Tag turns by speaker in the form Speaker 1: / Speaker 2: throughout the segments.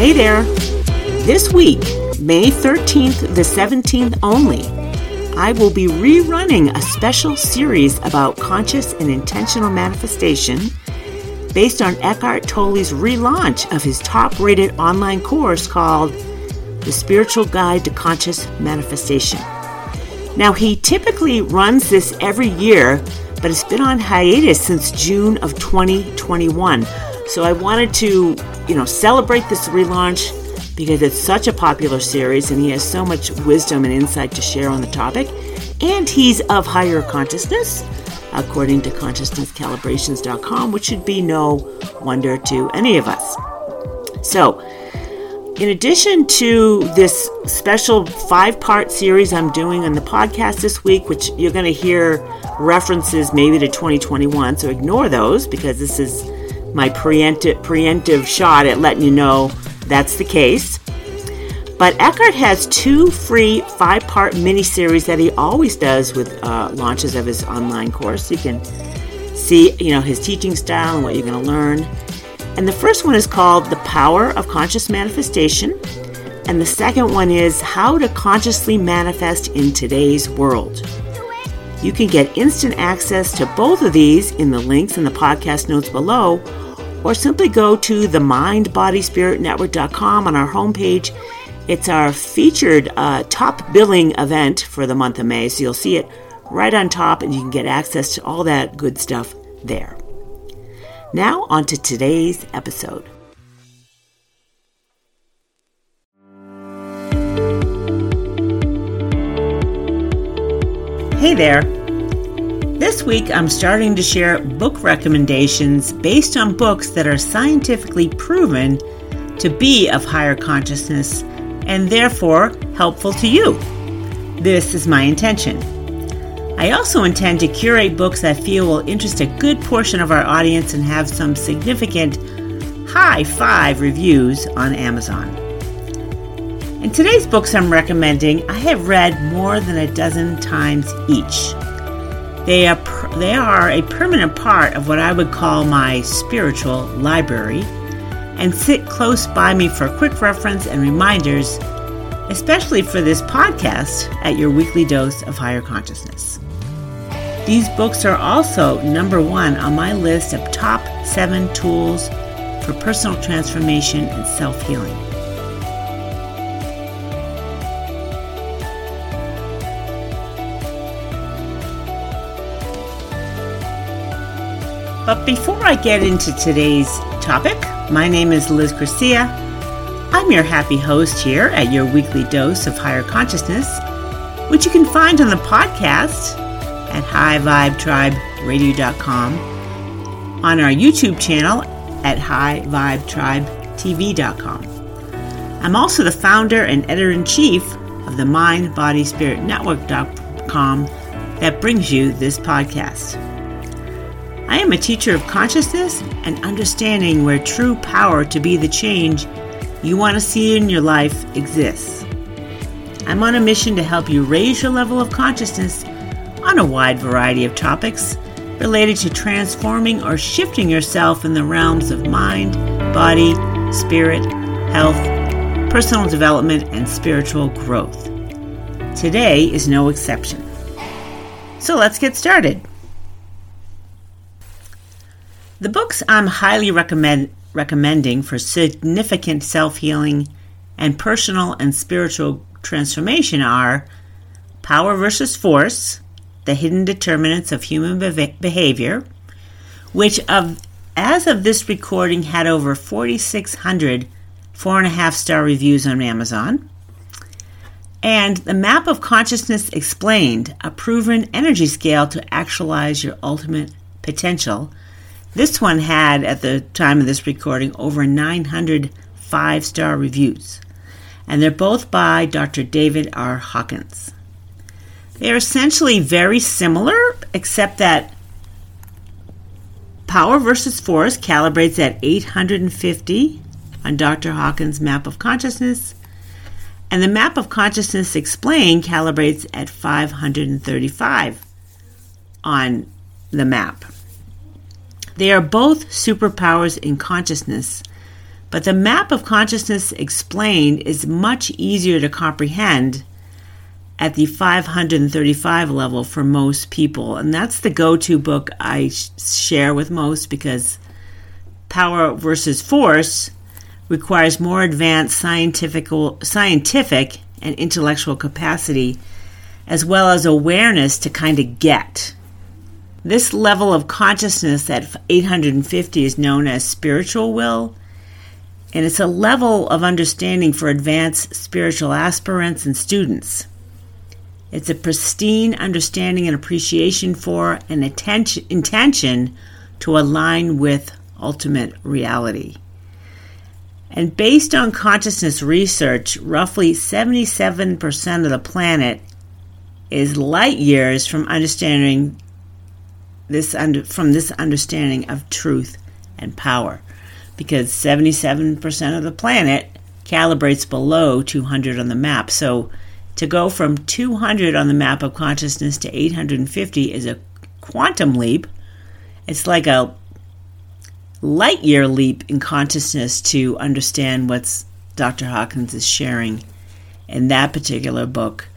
Speaker 1: Hey there! This week, May 13th the 17th only, I will be rerunning a special series about conscious and intentional manifestation based on Eckhart Tolle's relaunch of his top rated online course called The Spiritual Guide to Conscious Manifestation. Now, he typically runs this every year, but it's been on hiatus since June of 2021. So I wanted to, you know, celebrate this relaunch because it's such a popular series and he has so much wisdom and insight to share on the topic. And he's of higher consciousness, according to consciousnesscalibrations.com, which should be no wonder to any of us. So, in addition to this special five part series I'm doing on the podcast this week, which you're going to hear references maybe to 2021, so ignore those because this is my preemptive, preemptive shot at letting you know that's the case. But Eckhart has two free five part mini series that he always does with uh, launches of his online course. You can see, you know, his teaching style and what you're going to learn. And the first one is called The Power of Conscious Manifestation. And the second one is How to Consciously Manifest in Today's World. You can get instant access to both of these in the links in the podcast notes below, or simply go to the mindbodyspiritnetwork.com on our homepage. It's our featured uh, top billing event for the month of May, so you'll see it right on top and you can get access to all that good stuff there. Now, on to today's episode. Hey there. This week I'm starting to share book recommendations based on books that are scientifically proven to be of higher consciousness and therefore helpful to you. This is my intention. I also intend to curate books I feel will interest a good portion of our audience and have some significant high five reviews on Amazon. In today's books I'm recommending, I have read more than a dozen times each. They are, they are a permanent part of what I would call my spiritual library and sit close by me for quick reference and reminders, especially for this podcast at your weekly dose of higher consciousness. These books are also number one on my list of top seven tools for personal transformation and self healing. But before I get into today's topic, my name is Liz Garcia. I'm your happy host here at your weekly dose of higher consciousness, which you can find on the podcast at highvibetriberadio.com, on our YouTube channel at highvibetribetv.com. I'm also the founder and editor in chief of the Mind Body Spirit Network.com that brings you this podcast. I am a teacher of consciousness and understanding where true power to be the change you want to see in your life exists. I'm on a mission to help you raise your level of consciousness on a wide variety of topics related to transforming or shifting yourself in the realms of mind, body, spirit, health, personal development, and spiritual growth. Today is no exception. So let's get started. The books I'm highly recommend, recommending for significant self healing and personal and spiritual transformation are Power versus Force The Hidden Determinants of Human Behavior, which, of, as of this recording, had over 4,600 four and a half star reviews on Amazon. And The Map of Consciousness Explained, a proven energy scale to actualize your ultimate potential this one had, at the time of this recording, over 900 five star reviews, and they're both by Dr. David R. Hawkins. They're essentially very similar, except that Power versus Force calibrates at 850 on Dr. Hawkins' map of consciousness, and the map of consciousness explained calibrates at 535 on the map. They are both superpowers in consciousness, But the map of consciousness explained is much easier to comprehend at the 535 level for most people. And that's the go to book I share with most because Power versus Force requires more advanced scientific, scientific and intellectual capacity as well as awareness to kind of get. This level of consciousness at 850 is known as spiritual will, and it's a level of understanding for advanced spiritual aspirants and students. It's a pristine understanding and appreciation for and attention, intention to align with ultimate reality. And based on consciousness research, roughly 77% of the planet is light years from understanding this under, from this understanding of truth and power because 77% of the planet calibrates below 200 on the map. So to go from 200 on the map of consciousness to 850 is a quantum leap. It's like a light year leap in consciousness to understand what Dr. Hawkins is sharing in that particular book.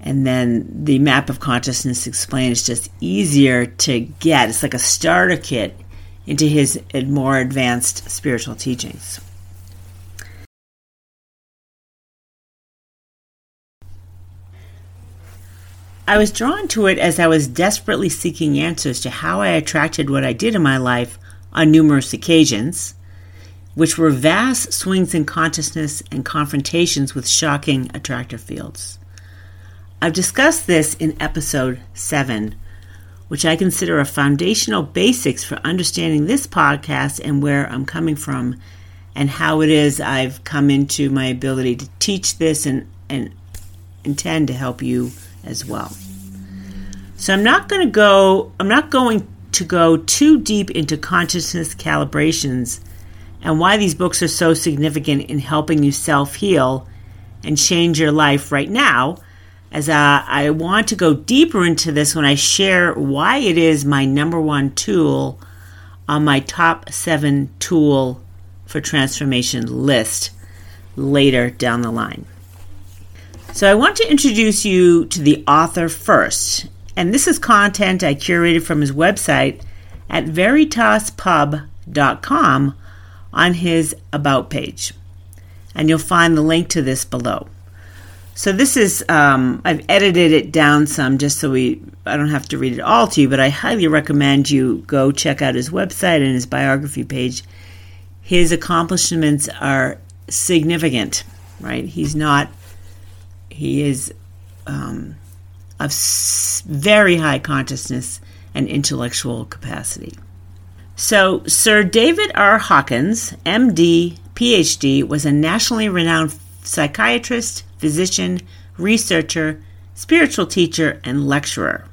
Speaker 1: And then the map of consciousness explained is just easier to get. It's like a starter kit into his more advanced spiritual teachings. I was drawn to it as I was desperately seeking answers to how I attracted what I did in my life on numerous occasions, which were vast swings in consciousness and confrontations with shocking attractor fields. I've discussed this in episode 7, which I consider a foundational basics for understanding this podcast and where I'm coming from and how it is I've come into my ability to teach this and, and intend to help you as well. So I'm not going to go I'm not going to go too deep into consciousness calibrations and why these books are so significant in helping you self-heal and change your life right now as uh, I want to go deeper into this when I share why it is my number one tool on my top seven tool for transformation list later down the line. So, I want to introduce you to the author first, and this is content I curated from his website at veritaspub.com on his About page. And you'll find the link to this below. So this is um, I've edited it down some just so we I don't have to read it all to you, but I highly recommend you go check out his website and his biography page. His accomplishments are significant, right? He's not he is um, of very high consciousness and intellectual capacity. So, Sir David R. Hawkins, MD, PhD, was a nationally renowned psychiatrist, physician, researcher, spiritual teacher, and lecturer.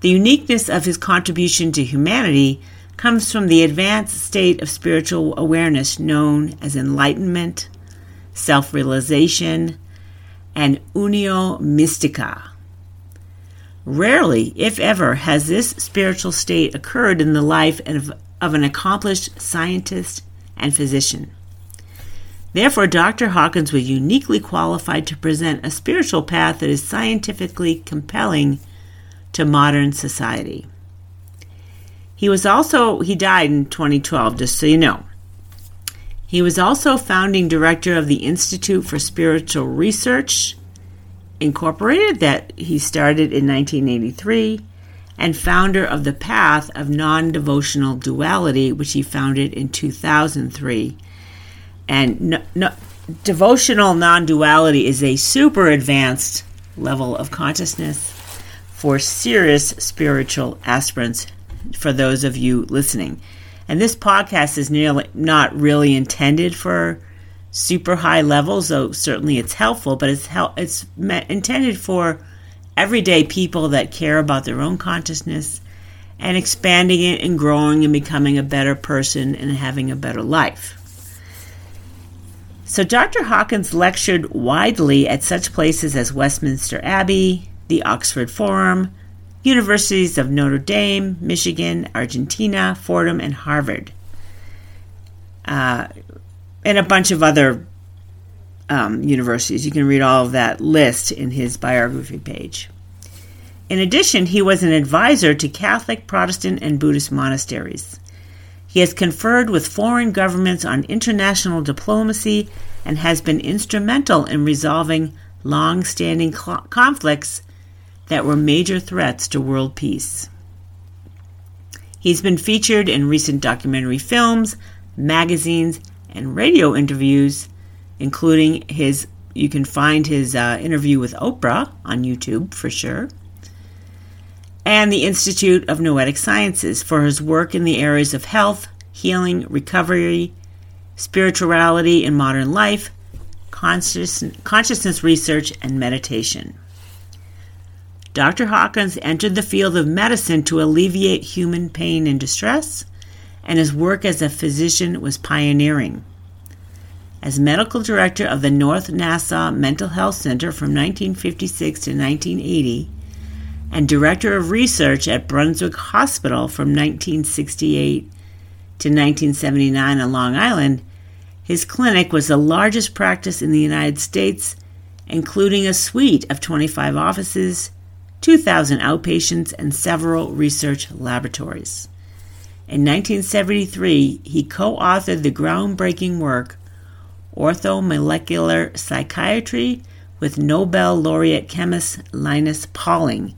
Speaker 1: The uniqueness of his contribution to humanity comes from the advanced state of spiritual awareness known as enlightenment, self realization, and unio mystica. Rarely, if ever, has this spiritual state occurred in the life of, of an accomplished scientist and physician. Therefore, Dr. Hawkins was uniquely qualified to present a spiritual path that is scientifically compelling to modern society. He was also, he died in 2012, just so you know. He was also founding director of the Institute for Spiritual Research, Incorporated, that he started in 1983, and founder of the Path of Non Devotional Duality, which he founded in 2003 and no, no, devotional non duality is a super advanced level of consciousness for serious spiritual aspirants, for those of you listening. And this podcast is nearly not really intended for super high levels, though certainly it's helpful, but it's, hel- it's intended for everyday people that care about their own consciousness and expanding it and growing and becoming a better person and having a better life. So Dr. Hawkins lectured widely at such places as Westminster Abbey, the Oxford Forum, universities of Notre Dame, Michigan, Argentina, Fordham, and Harvard. uh, and a bunch of other um, universities. You can read all of that list in his biography page. In addition, he was an advisor to Catholic, Protestant, and Buddhist monasteries. He has conferred with foreign governments on international diplomacy and has been instrumental in resolving long standing cl- conflicts that were major threats to world peace. He's been featured in recent documentary films, magazines, and radio interviews, including his. You can find his uh, interview with Oprah on YouTube for sure and the Institute of Noetic Sciences for his work in the areas of health, healing, recovery, spirituality in modern life, consciousness research, and meditation. Dr. Hawkins entered the field of medicine to alleviate human pain and distress, and his work as a physician was pioneering. As medical director of the North Nassau Mental Health Center from 1956 to 1980, and director of research at Brunswick Hospital from 1968 to 1979 on Long Island, his clinic was the largest practice in the United States, including a suite of 25 offices, 2,000 outpatients, and several research laboratories. In 1973, he co authored the groundbreaking work Orthomolecular Psychiatry with Nobel laureate chemist Linus Pauling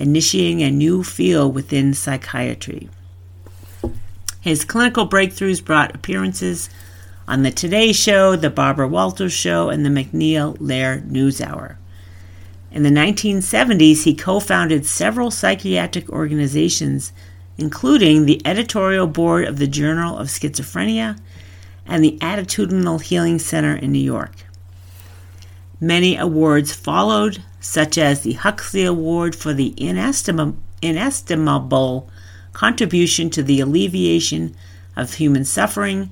Speaker 1: initiating a new field within psychiatry. His clinical breakthroughs brought appearances on The Today Show, The Barbara Walters Show, and The MacNeil Lehrer NewsHour. In the 1970s, he co founded several psychiatric organizations, including the editorial board of the Journal of Schizophrenia and the Attitudinal Healing Center in New York. Many awards followed, such as the Huxley Award for the inestimable, contribution to the alleviation of human suffering,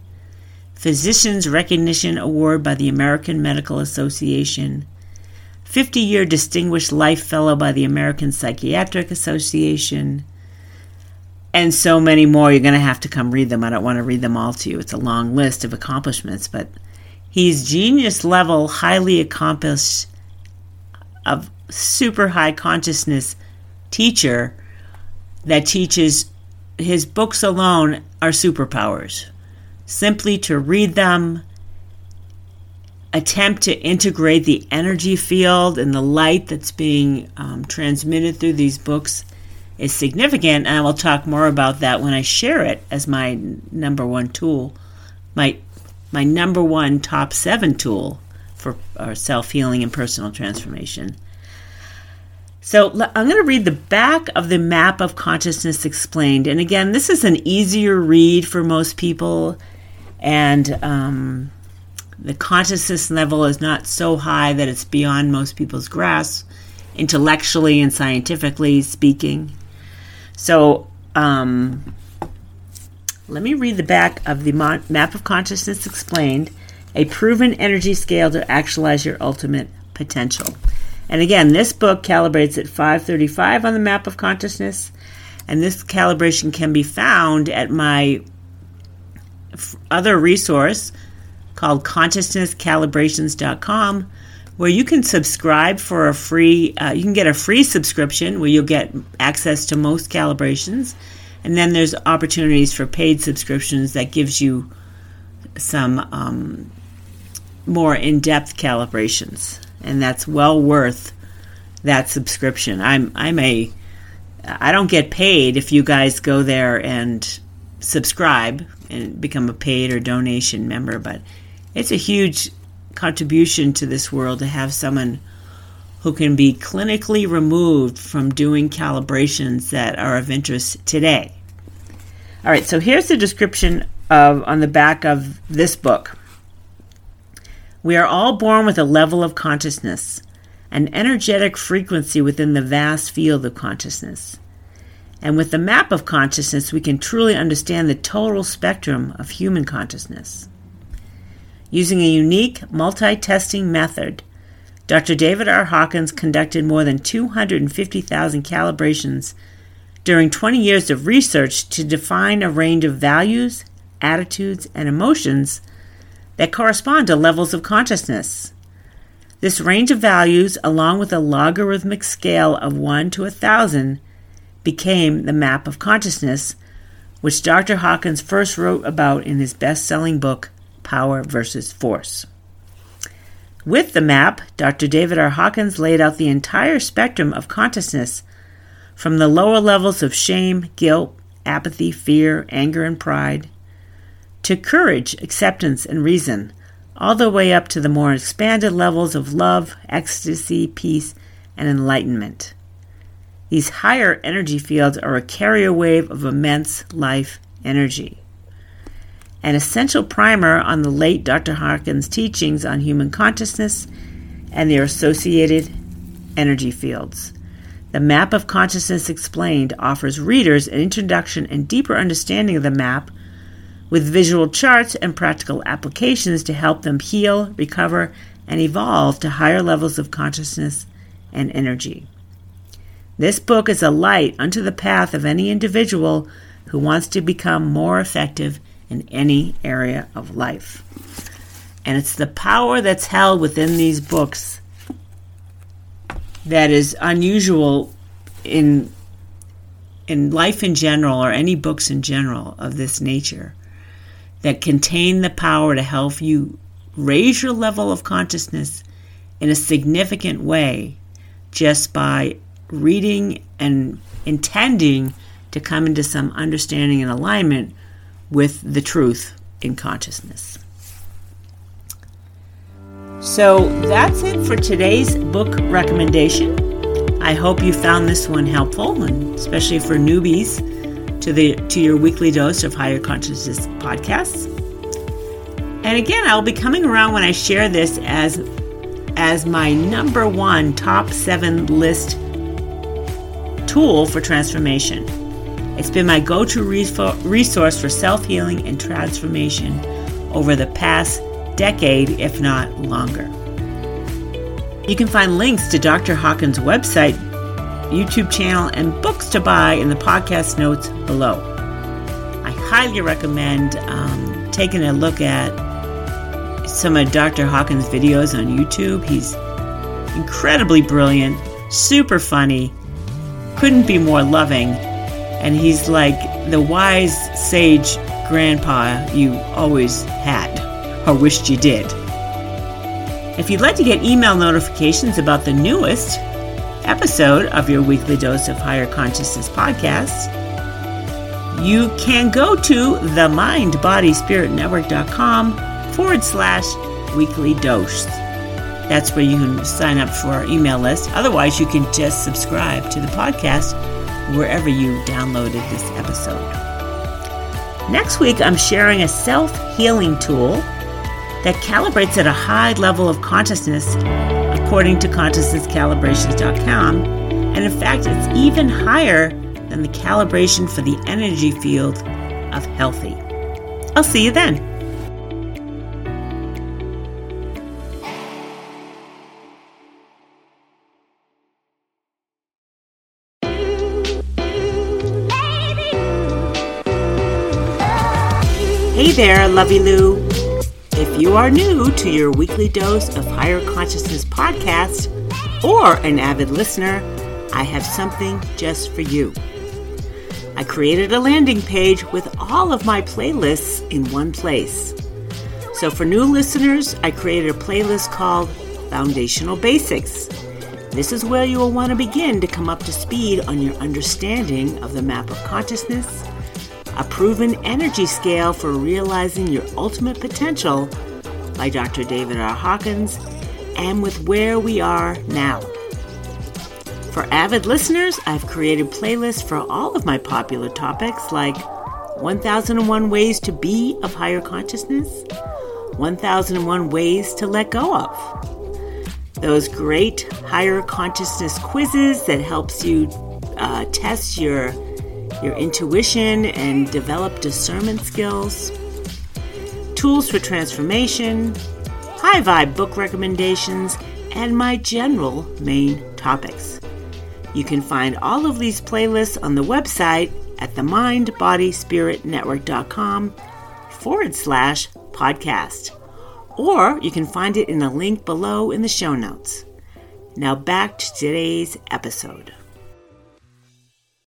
Speaker 1: Physicians Recognition Award by the American Medical Association, 50 year Distinguished Life Fellow by the American Psychiatric Association, and so many more. You're going to have to come read them. I don't want to read them all to you. It's a long list of accomplishments, but He's genius level, highly accomplished, of super high consciousness teacher that teaches his books alone are superpowers. Simply to read them, attempt to integrate the energy field and the light that's being um, transmitted through these books is significant. And I will talk more about that when I share it as my number one tool, my my number one top seven tool for our self healing and personal transformation. So I'm going to read the back of the map of consciousness explained. And again, this is an easier read for most people, and um, the consciousness level is not so high that it's beyond most people's grasp, intellectually and scientifically speaking. So um, let me read the back of the Map of Consciousness Explained, a proven energy scale to actualize your ultimate potential. And again, this book calibrates at 535 on the Map of Consciousness, and this calibration can be found at my other resource called consciousnesscalibrations.com where you can subscribe for a free uh, you can get a free subscription where you'll get access to most calibrations and then there's opportunities for paid subscriptions that gives you some um, more in-depth calibrations, and that's well worth that subscription. I'm I'm a I don't get paid if you guys go there and subscribe and become a paid or donation member, but it's a huge contribution to this world to have someone who can be clinically removed from doing calibrations that are of interest today. All right, so here's the description of on the back of this book. We are all born with a level of consciousness, an energetic frequency within the vast field of consciousness. And with the map of consciousness, we can truly understand the total spectrum of human consciousness. Using a unique multi testing method, Dr. David R. Hawkins conducted more than 250,000 calibrations during 20 years of research to define a range of values, attitudes, and emotions that correspond to levels of consciousness. This range of values, along with a logarithmic scale of 1 to a 1,000, became the map of consciousness, which Dr. Hawkins first wrote about in his best selling book, Power versus Force. With the map, Dr. David R. Hawkins laid out the entire spectrum of consciousness from the lower levels of shame, guilt, apathy, fear, anger, and pride, to courage, acceptance, and reason, all the way up to the more expanded levels of love, ecstasy, peace, and enlightenment. These higher energy fields are a carrier wave of immense life energy an essential primer on the late Dr. Hawkins' teachings on human consciousness and their associated energy fields. The Map of Consciousness Explained offers readers an introduction and deeper understanding of the map with visual charts and practical applications to help them heal, recover, and evolve to higher levels of consciousness and energy. This book is a light unto the path of any individual who wants to become more effective in any area of life. And it's the power that's held within these books that is unusual in in life in general or any books in general of this nature that contain the power to help you raise your level of consciousness in a significant way just by reading and intending to come into some understanding and alignment with the truth in consciousness. So that's it for today's book recommendation. I hope you found this one helpful, and especially for newbies to the to your weekly dose of higher consciousness podcasts. And again, I'll be coming around when I share this as as my number one top seven list tool for transformation. It's been my go to resource for self healing and transformation over the past decade, if not longer. You can find links to Dr. Hawkins' website, YouTube channel, and books to buy in the podcast notes below. I highly recommend um, taking a look at some of Dr. Hawkins' videos on YouTube. He's incredibly brilliant, super funny, couldn't be more loving and he's like the wise sage grandpa you always had or wished you did. If you'd like to get email notifications about the newest episode of your weekly dose of higher consciousness podcast, you can go to the mindbodyspiritnetwork.com forward slash weekly dose. That's where you can sign up for our email list. Otherwise, you can just subscribe to the podcast wherever you downloaded this episode. Next week, I'm sharing a self healing tool that calibrates at a high level of consciousness according to consciousnesscalibrations.com. And in fact, it's even higher than the calibration for the energy field of healthy. I'll see you then. Hey there, Lovey Lou. If you are new to your weekly dose of higher consciousness podcast or an avid listener, I have something just for you. I created a landing page with all of my playlists in one place. So for new listeners, I created a playlist called Foundational Basics. This is where you will want to begin to come up to speed on your understanding of the map of consciousness a proven energy scale for realizing your ultimate potential by Dr. David R. Hawkins, and with where we are now. For avid listeners, I've created playlists for all of my popular topics like 1001 Ways to Be of Higher Consciousness, 1001 Ways to Let Go of. Those great higher consciousness quizzes that helps you uh, test your your intuition and develop discernment skills, tools for transformation, high vibe book recommendations, and my general main topics. You can find all of these playlists on the website at themindbodyspiritnetwork.com forward slash podcast. Or you can find it in a link below in the show notes. Now back to today's episode.